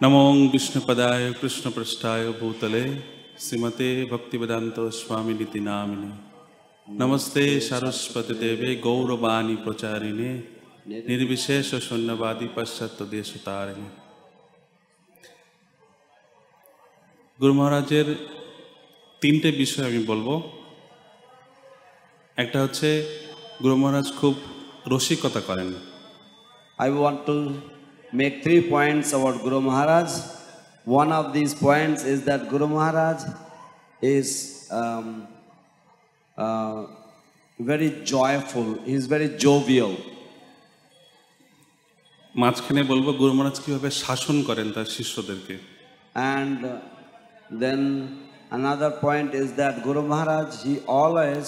নমং বিষ্ণুপদায় কৃষ্ণপৃষ্ঠায় ভূতলে শ্রীমতে ভক্তিবেদান্ত স্বামী নীতি নামিনে নমস্তে সারস্বতী দেবে গৌরবাণী প্রচারিণে নির্বিশেষ শূন্যবাদী পাশ্চাত্য দেশ তারিণে গুরু মহারাজের তিনটে বিষয় আমি বলব একটা হচ্ছে গুরু মহারাজ খুব রসিকতা করেন I want to make three points about Guru Maharaj. One of these points is that Guru Maharaj is um, uh, very joyful, he is very jovial. মাঝখানে বলব গুরু মহারাজ কীভাবে শাসন করেন তার শিষ্যদেরকে uh, then another point is that Guru Maharaj, he always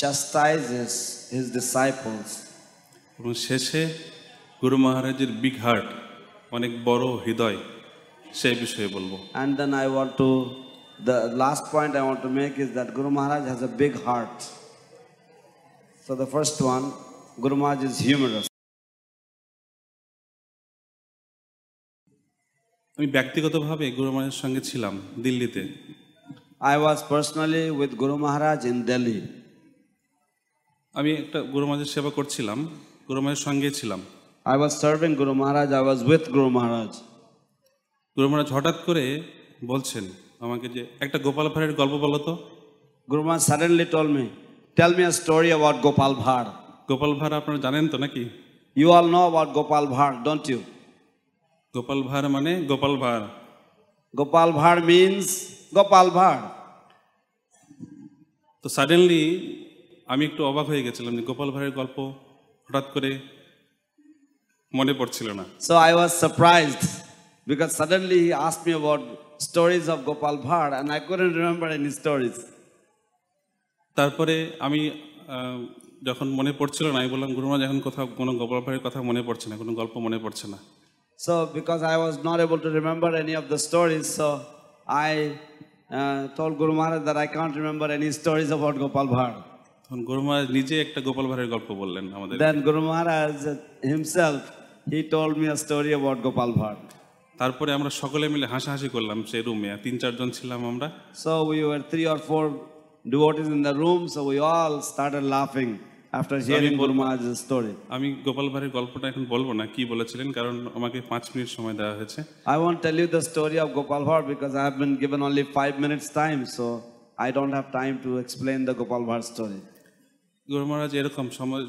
chastises his disciples. এবং শেষে গুরু মহারাজের big heart অনেক বড় হৃদয় সেই বিষয়ে বলব And then I want to, the last point I want to make is that Guru Maharaj has a big heart. So the first one, Guru Maharaj is humorous. আমি ব্যক্তিগতভাবে গুরু মহারাজের সঙ্গে ছিলাম দিল্লিতে I was personally with Guru Maharaj in Delhi. আমি একটা গুরু মহারাজের সেবা করছিলাম গুরু মহারাজের সঙ্গে ছিলাম I was serving Guru Maharaj I was with Guru Maharaj Guru মহারাজ হঠাৎ করে বলছেন আমাকে যে একটা গোপাল ভাঁড়ের গল্প বলো তো। Guru Maharaj suddenly told me tell me a story about Gopal Bhar Gopal Bhar আপনারা জানেন তো নাকি? You all know about Gopal Bhar don't you Gopal Bhar মানে গোপাল ভাঁড়। গোপাল ভাঁড় মিন্স গোপাল ভাঁড় তো সাডেনলি আমি একটু অবাক হয়ে গেছিলাম যে গোপাল ভাঁড়ের গল্প হঠাৎ করে মনে পড়ছিল না। So I was surprised because suddenly he asked me about stories of Gopal Bhar and I couldn't remember any stories তারপরে আমি যখন মনে পড়ছিল না আমি বললাম গুরুমা যখন কোথাও কোনো গোপাল ভাড়ের কথা মনে পড়ছে না কোনো গল্প মনে পড়ছে না। So because I was not able to remember any of the stories so I told Guru Maharaj that I can't remember any stories about Gopal Bhar তখন গুরু মহারাজ নিজে একটা গোপাল ভাড়ের গল্প বললেন আমাদের। Then Guru Maharaj himself he told me a story about Gopal Bhar. তারপরে আমরা সকলে মিলে হাসাহাসি করলাম সেই রুমে তিন চারজন ছিলাম আমরা So we were three or four devotees in the room, so we all started laughing after hearing Guru Maharaj's story. আমি গোপাল ভাঁড়ের গল্পটা এখন বলব না কি বলেছিলেন কারণ আমাকে পাঁচ মিনিট সময় দেওয়া হয়েছে I won't tell you the story of Gopal Bhar because I have been given only five minutes time, so I don't have time to explain the Gopal Bhar story. গুরু মহারাজ এরকম সময়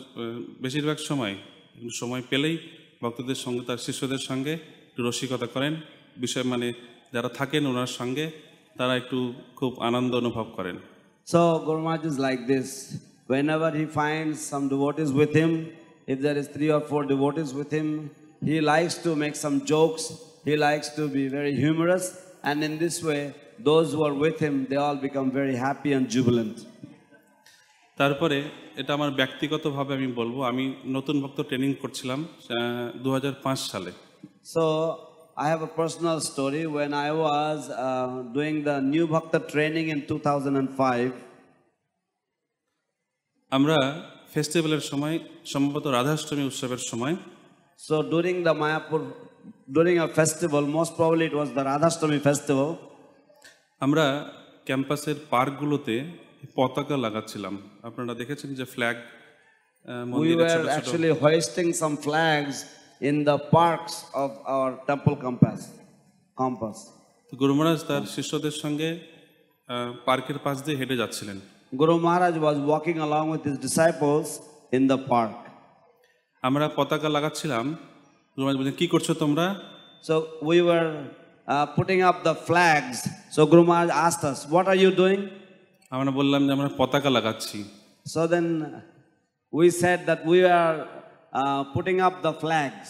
বেশিরভাগ সময় সময় পেলেই ভক্তদের সঙ্গে তার শিষ্যদের সঙ্গে একটু রসিকতা করেন বিষয় মানে যারা থাকেন ওনার সঙ্গে তারা একটু খুব আনন্দ অনুভব করেন So Guru Maharaj is like this. Whenever he finds some devotees with him, if there is three or four devotees with him, he likes to make some jokes. He likes to be very humorous, and in this way, those who are with him, they all become very happy and jubilant. তারপরে এটা আমার ব্যক্তিগতভাবে আমি বলব আমি নতুন ভক্ত training করছিলাম দু হাজার পাঁচ সালে। So I have a personal story when I was doing the new bhakta training in two আমরা ফেস্টিভ্যালের সময় সম্ভবত রাধাষ্টমী উৎসবের সময় so during the Mayapur during a festival most probably it was the Radhashtami festival আমরা ক্যাম্পাসের পার্কগুলোতে পতাকা লাগাচ্ছিলাম আপনারা দেখেছেন যে flag We were actually hoisting some flags in the parks of our temple campus. campus. গুরু মহারাজ তার শিষ্যদের সঙ্গে পার্কের পাশ দিয়ে হেঁটে যাচ্ছিলেন Guru Maharaj was walking along with his disciples in the park. আমরা পতাকা লাগাচ্ছিলাম গুরু মহারাজ বলছেন কি করছ তোমরা So we were uh, putting up the flags. So Guru Maharaj asked us, What are you doing? আমরা বললাম যে আমরা পতাকা লাগাচ্ছি। So then we said that we are putting up the flags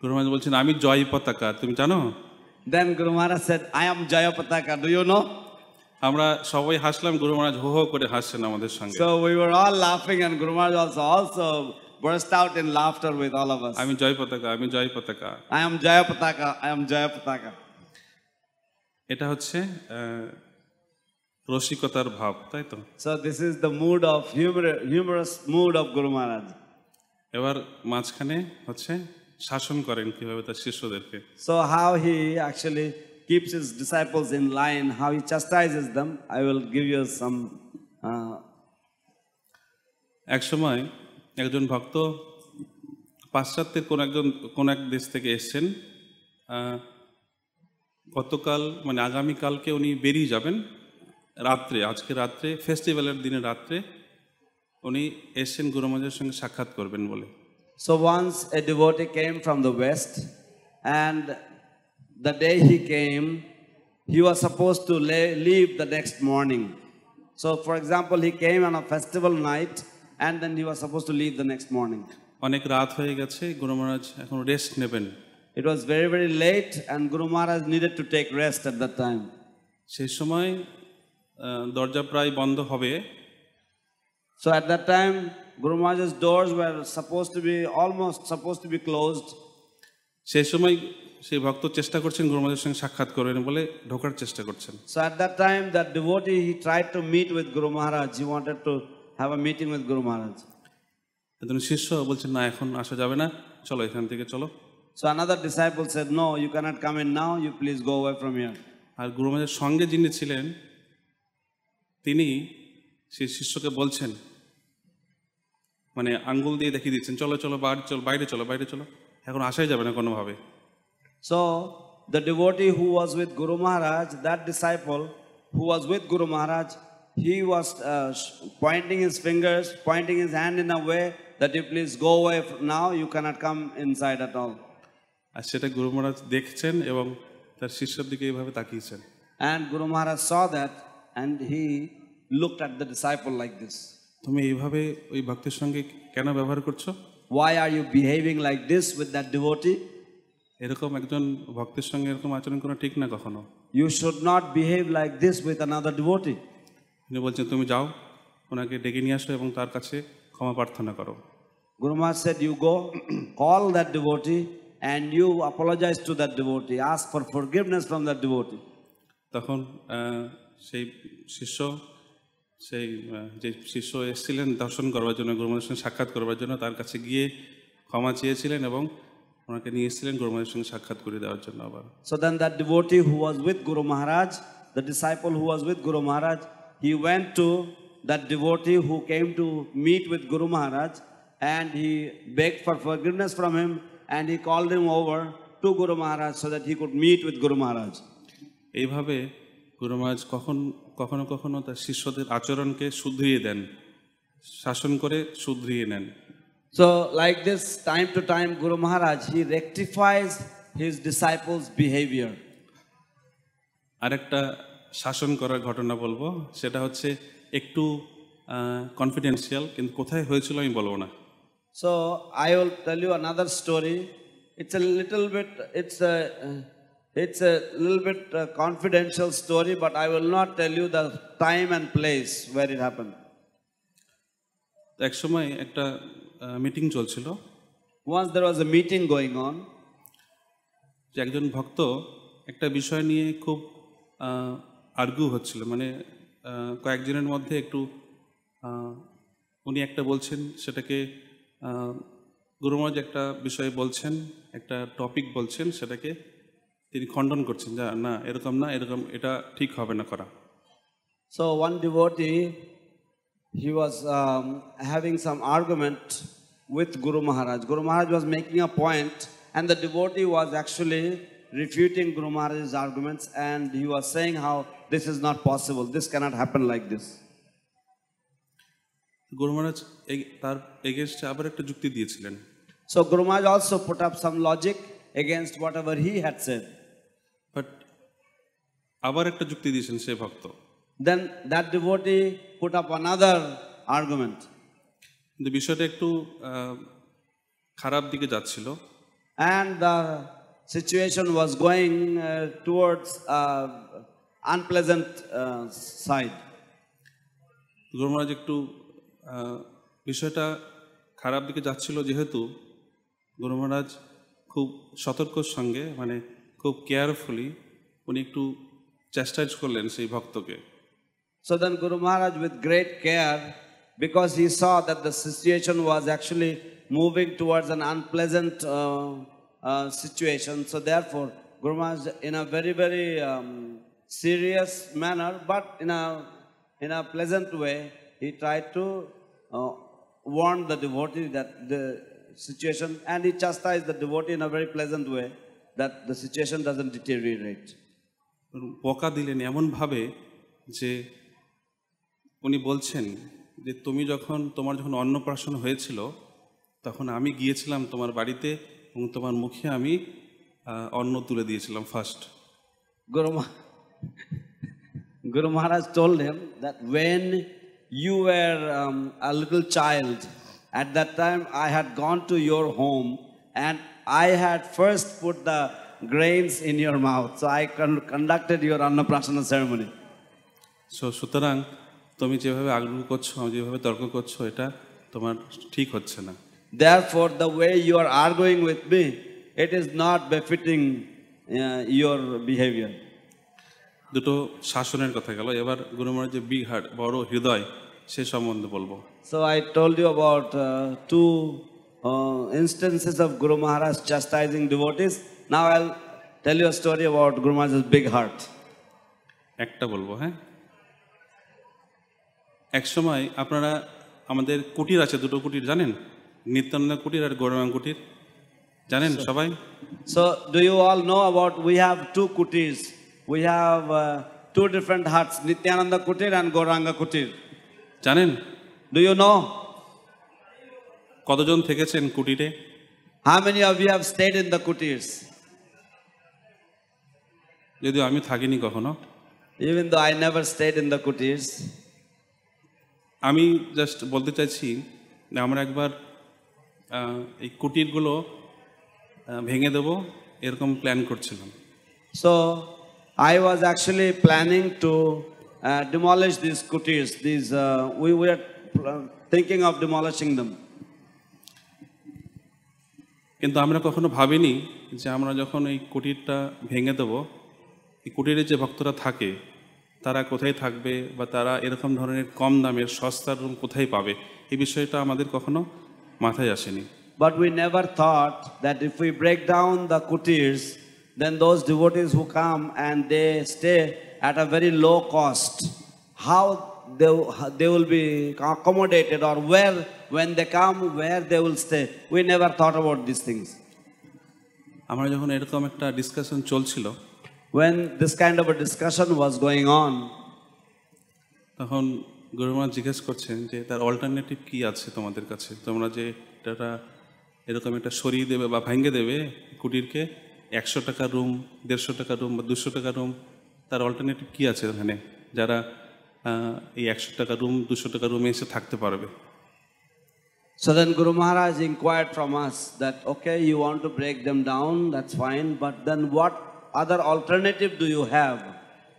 Guru Maharaj বলছেন আমি জয় পতাকা তুমি জানো? দেন গুরু মহারাজ সেড আই অ্যাম জয় পতাকা ডু ইউ নো আমরা সবাই হাসলাম গুরু মহারাজ হো হো করে হাসছেন আমাদের সঙ্গে। সো উই ওয়ার অল লাফিং and Guru Maharaj also also burst out in laughter with all of us. আমি জয় পতাকা আমি জয় পতাকা। আই অ্যাম জয় পতাকা আই অ্যাম জয় পতাকা. এটা হচ্ছে রসিকতার ভাব তাই তো? Sir this is the mood of humorous mood of Guru Maharaj এবার মাঝখানে হচ্ছে শাসন করেন কীভাবে তার শিষ্যদেরকে। So how he actually keeps his disciples in line how he chastises them I will give you some এক সময় একজন ভক্ত পাশ্চাত্যের কোন একজন কোন এক দেশ থেকে এসছেন গতকাল মানে আগামীকালকে উনি বেরিয়ে যাবেন। রাত্রে আজকে রাত্রে ফেস্টিভ্যালের দিনে রাত্রে উনি এসছেন গুরুমাজের সঙ্গে সাক্ষাৎ করবেন বলে। So once a devotee came from the west and the day he came he was suppose to leave the next morning so for example he came on a festival night and then he was suppose to leave the next morning অনেক রাত হয়ে গেছে গুরু মহারাজ এখন rest নেবেন। It was very very late and Guru Maharaj needed to take rest at that time সেই সময় দরজা প্রায় বন্ধ হবে। So at that time Guru মহারাজের doors were suppose to be almost suppose to be close সেই সময় সেই ভক্ত চেষ্টা করছেন গুরু মহারাজের সঙ্গে সাক্ষাৎ করেন বলে ঢোকার চেষ্টা করছেন। So at that time that devotee he tried to meet with Guru Maharaj he wanted to have a meeting with Guru Maharaj একজন শিষ্য বলছে না এখন আসা যাবে না। চলো এখান থেকে চলো। So another disciple said no you cannot come in now you please go away from here আর গুরু মহারাজের সঙ্গে যিনি ছিলেন তিনি সেই শিষ্যকে বলছেন মানে আঙ্গুল দিয়ে দেখিয়ে দিচ্ছেন চলো চলো বাড়ি চলো বাইরে চলো বাইরে চলো। এখন আসাই যাবে না কোনোভাবে। So the devotee who was with Guru Maharaj that disciple who was with Guru Maharaj he was pointing his fingers pointing his hand in a way that you please go away now you cannot come inside at all আর সেটা গুরু মহারাজ দেখছেন এবং তার শিষ্যের দিকে এইভাবে তাকিয়েছেন। And Guru Maharaj saw that and he looked at the disciple like this. তুমি এইভাবে ওই ভক্তের সঙ্গে কেন ব্যবহার করছ Why are you behaving like this with that devotee? এরকম একজন ভক্তের সঙ্গে এরকম আচরণ করা ঠিক না কখনো You should not behave like this with another devotee. তিনি বলছেন তুমি যাও ওনাকে ডেকে নিয়ে আসো এবং তার কাছে ক্ষমা প্রার্থনা করো Guru Maharaj said, You go, call that devotee, and you apologize to that devotee. Ask for forgiveness from that devotee. তখন সেই শিষ্য সেই যে শিষ্য এসেছিলেন দর্শন করবার জন্য গুরু গুরুমাদের সঙ্গে সাক্ষাৎ করবার জন্য তার কাছে গিয়ে ক্ষমা চেয়েছিলেন এবং ওনাকে নিয়ে এসেছিলেন গুরু গুরুমাদের সঙ্গে সাক্ষাৎ করে দেওয়ার জন্য আবার। So then that devotee who was with Guru Maharaj the disciple who was with Guru Maharaj he went to that devotee who came to meet with Guru Maharaj and he beg for forgiveness from him and he call him over to Guru Maharaj so that he could meet with Guru Maharaj এইভাবে গুরু মহারাজ কখন কখনো কখনো তার শিষ্যদের আচরণকে শুধরিয়ে দেন শাসন করে শুধরিয়ে নেন। So like this time to time Guru Maharaj he rectifies his disciples behaviour আরেকটা শাসন করার ঘটনা বলব সেটা হচ্ছে একটু কনফিডেন্সিয়াল কিন্তু কোথায় হয়েছিল আমি বলব না। So I will tell you another story it's a little bit it's it's a little bit uh, confidential story, but I will not tell you the time and place where it happened. এক সময় একটা meeting চলছিল Once there was a meeting going on, যে একজন ভক্ত একটা বিষয় নিয়ে খুব আর্গু হচ্ছিল মানে কয়েকজনের মধ্যে একটু উনি একটা বলছেন সেটাকে আহ, গুরু মহারাজ একটা বিষয়ে বলছেন একটা টপিক বলছেন সেটাকে তিনি খণ্ডন করছেন যা না এরকম না এরকম এটা ঠিক হবে না করা so one devotee, he was um, having some argument with Guru Maharaj. Guru Maharaj was making a point, and the devotee was actually refuting Guru Maharaj's arguments, and he was saying how this is not possible, this cannot happen like this. গুরু মহারাজ এই- তার এগেনস্টে আবার একটা যুক্তি দিয়েছিলেন So Guru Maharaj also put up some logic against whatever he had said. আবার একটা যুক্তি দিয়েছেন সে ভক্ত Then that devotee put up another argument. কিন্তু বিষয়টা একটু খারাপ দিকে যাচ্ছিল and the situation was going uh, towards uh, unpleasant uh, side. গুরু মহারাজ একটু বিষয়টা খারাপ দিকে যাচ্ছিল যেহেতু গুরু মহারাজ খুব সতর্কর সঙ্গে মানে খুব কেয়ারফুলি উনি একটু চেষ্টাইজ করলেন সেই ভক্তকে So then Guru Maharaj with great care, because he saw that the situation was actually moving towards an unpleasant uh, uh, situation. So therefore, Guru Maharaj, in a very, very um, serious manner, but in a, in a pleasant way, he tried to uh, warn the devotee that the situation, and he chastised the devotee in a very pleasant way, that the situation doesn't deteriorate. বকা দিলেন এমনভাবে যে উনি বলছেন যে, তুমি যখন তোমার যখন অন্নপ্রাশন হয়েছিল, তখন আমি গিয়েছিলাম তোমার বাড়িতে এবং তোমার মুখে আমি অন্ন তুলে দিয়েছিলাম ফার্স্ট গুরু গুরু মহারাজ চললেন that when you are a little child at that time I had gone to your home and I had first put the grains in your mouth. So I con- conducted your Annaprasana ceremony. So সুতরাং তুমি যেভাবে আগ্রহ করছ যেভাবে তর্ক করছ এটা তোমার ঠিক হচ্ছে না Therefore, the way you are arguing with me, it is not befitting uh, your behavior. দুটো শাসনের কথা গেল এবার গুরুমার যে বিগ হার্ট বড় হৃদয় সে সম্বন্ধে বলব So I told you about uh, two uh, instances of Guru Maharaj chastising devotees. Now I'll tell you a story about Guru Maharaj's big heart. একটা বলব হ্যাঁ এক সময় আপনারা আমাদের কুটির আছে দুটো কুটির জানেন নিত্যানন্দ কুটির আর গৌরবাং কুটির জানেন সবাই So do you all know about we have two kutis. We have uh, two different huts, Nityananda Kutir and Gauranga Kutir. জানেন Do you know? কতজন থেকেছেন কুটিরে How many of you have stayed in the kutirs? যদিও আমি থাকিনি কখনো Even though I never stayed in the kutirs. আমি just বলতে চাইছি আমরা একবার এই কুটিরগুলো ভেঙে দেব এরকম প্ল্যান করছিলাম So I was actually planning to uh, demolish these kutirs. These uh, we were thinking of demolishing them. কিন্তু আমরা কখনো ভাবিনি যে আমরা যখন এই কুটিরটা ভেঙে দেবো কুটিরের যে ভক্তরা থাকে তারা কোথায় থাকবে বা তারা এরকম ধরনের কম দামের সস্তার রুম কোথায় পাবে? এই বিষয়টা আমাদের কখনো মাথায় আসেনি। But we never thought that if we break down the kutirs then those devotees who come and they stay at a very low cost how they will be accommodated or well when they come where they will stay we never thought about this things আমরা যখন এরকম একটা discussion চলছিল When this kind of a discussion was going on, তখন গুরুমা জিজ্ঞেস করছেন যে তার অল্টারনেটিভ কি আছে তোমাদের কাছে? তোমরা যে এটা এরকম একটা সরিয়ে দেবে বা ভেঙে দেবে কুটিরকে একশো টাকা রুম দেড়শো টাকা রুম বা দুশো টাকা রুম তার অল্টারনেটিভ কি আছে ওখানে? যারা এই একশো টাকা রুম দুশো টাকা রুমে এসে থাকতে পারবে। So then Guru Maharaj inquired from us that, okay, you want to break them down, that's fine, but then what other alternative do you have?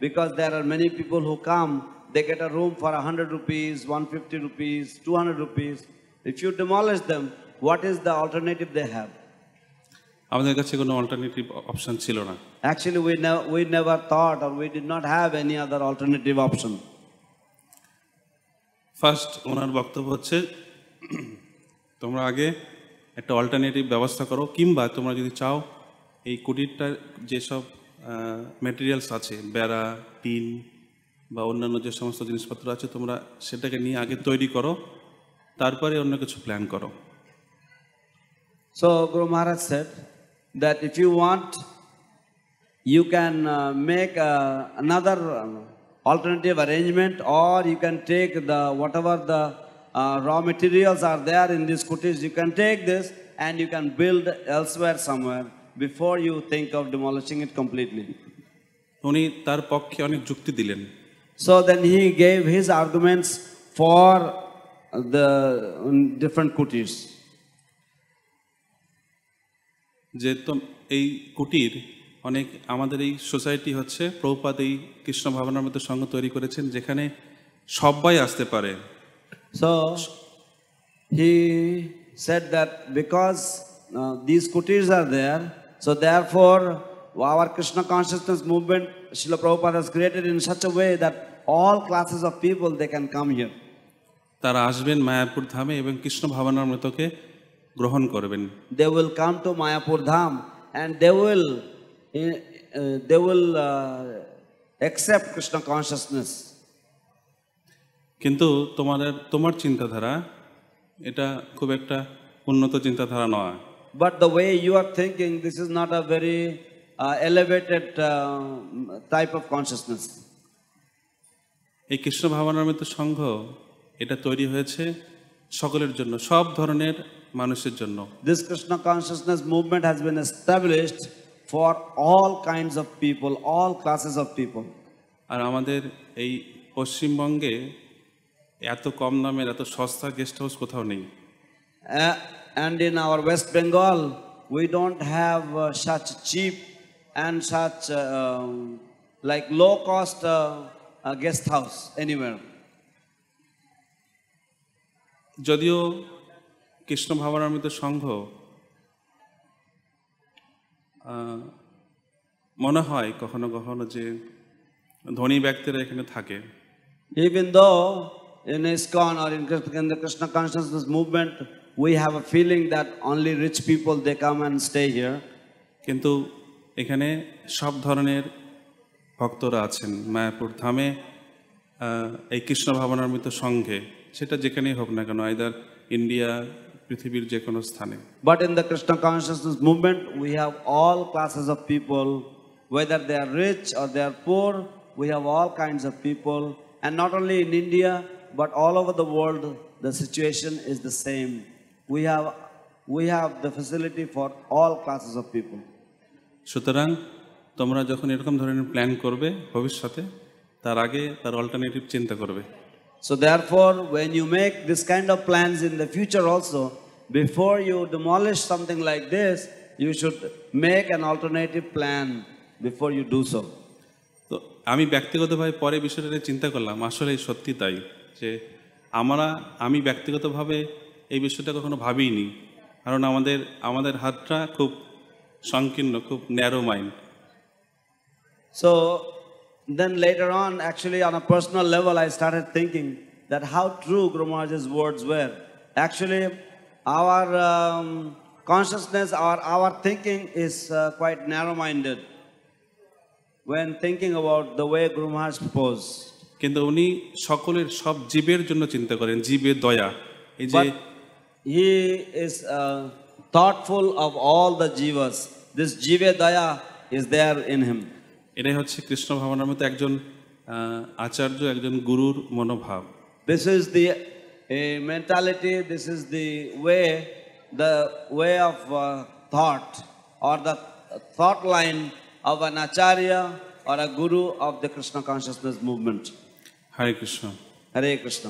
Because there are many people who come, they get a room for 100 rupees, 150 rupees, 200 rupees. If you demolish them, what is the alternative they have? আমাদের কাছে কোনো alternative option ছিল না Actually, we, ne- we never thought or we did not have any other alternative option. First ওনার বক্তব্য হচ্ছে তোমরা আগে একটা অল্টারনেটিভ ব্যবস্থা করো কিংবা তোমরা যদি চাও এই কুটিরটার যেসব ম্যাটেরিয়ালস আছে, বেড়া, টিন বা অন্যান্য যে সমস্ত জিনিসপত্র আছে, তোমরা সেটাকে নিয়ে আগে তৈরি করো, তারপরে অন্য কিছু প্ল্যান করো। So Guru Maharaj said that if you want you can make another alternative arrangement or you can take the whatever the raw materials are there in this kutis you can take this and you can build elsewhere somewhere before you think of demolishing it completely. উনি তার পক্ষে অনেক যুক্তি দিলেন So then he gave his arguments for the um, different kutis. যে এই কুটির অনেক আমাদের এই সোসাইটি হচ্ছে প্রভুপাদ এই কৃষ্ণ ভাবনার মধ্যে সঙ্গ তৈরি করেছেন যেখানে সবাই আসতে পারে he said that because uh, these kutirs are there, so therefore our Krishna consciousness movement, Srila Prabhupada has created in such a way that all classes of people they can come here. তারা আসবেন মায়াপুর ধামে এবং কৃষ্ণ ভাবনার মতোকে গ্রহণ করবেন They will come to Mayapur Dham and they will, uh, uh, they will uh, accept Krishna consciousness. কিন্তু তোমাদের তোমার চিন্তাধারা এটা খুব একটা উন্নত চিন্তাধারা নয় But the way you are thinking, this is not a very uh, elevated uh, type of consciousness. এই কৃষ্ণ ভাবনামৃত সংঘ এটা তৈরি হয়েছে সকলের জন্য সব ধরনের মানুষের জন্য This Krishna consciousness movement has been established for all kinds of people, all classes of people. আর আমাদের এই পশ্চিমবঙ্গে এত কম দামের এত সস্তা গেস্ট হাউস কোথাও নেই Uh, and in our West Bengal, we don't have uh, such cheap and such uh, um, like low cost uh, uh, guest house anywhere. যদিও কৃষ্ণ ভাবনামৃত সংঘ মনে হয় কখনো কখনো যে ধনী ব্যক্তিরা এখানে থাকে Even though in ISKCON or in, Krishna consciousness movement, we have a feeling that only rich people they come and stay here. কিন্তু এখানে সব ধরনের ভক্তরা আছেন মায়াপুর ধামে এই কৃষ্ণ ভাবনামৃত সংঘে সেটা যেখানেই হোক না কেন আইদার ইন্ডিয়া পৃথিবীর যে কোনো স্থানে But in the Krishna consciousness movement, we have all classes of people, whether they are rich or they are poor, we have all kinds of people. And not only in India, but all over the world, the situation is the same. We have, we have the facility for all classes of people. সুতরাং তোমরা যখন এরকম ধরনের plan করবে ভবিষ্যতে তার আগে তার অল্টারনেটিভ চিন্তা করবে So therefore, when you make this kind of plans in the future also, before you demolish something like this, you should make an alternative plan before you do so. তো আমি ব্যক্তিগতভাবে পরে বিষয়টা চিন্তা করলাম আসলে সত্যি তাই যে আমরা আমি ব্যক্তিগতভাবে এই বিষয়টা কখনো ভাবিনি। কারণ আমাদের আমাদের হাতটা খুব সংকীর্ণ খুব narrow mind so then later on actually on a personal level I started thinking that how true grammar's words were actually our consciousness our our thinking is quite narrow minded when thinking about the way grammar poses কিন্তু উনি সকলের সব জীবের জন্য চিন্তা করেন জীবের দয়া। এই যে he is uh, thoughtful of all the jivas. This jiva daya is there in him. এটাই হচ্ছে কৃষ্ণ ভাবনার মতো একজন আচার্য একজন গুরুর মনোভাব This is the a mentality, this is the way, the way of uh, thought or the thought line of an acharya or a guru of the Krishna consciousness movement. Hare Krishna Hare Krishna.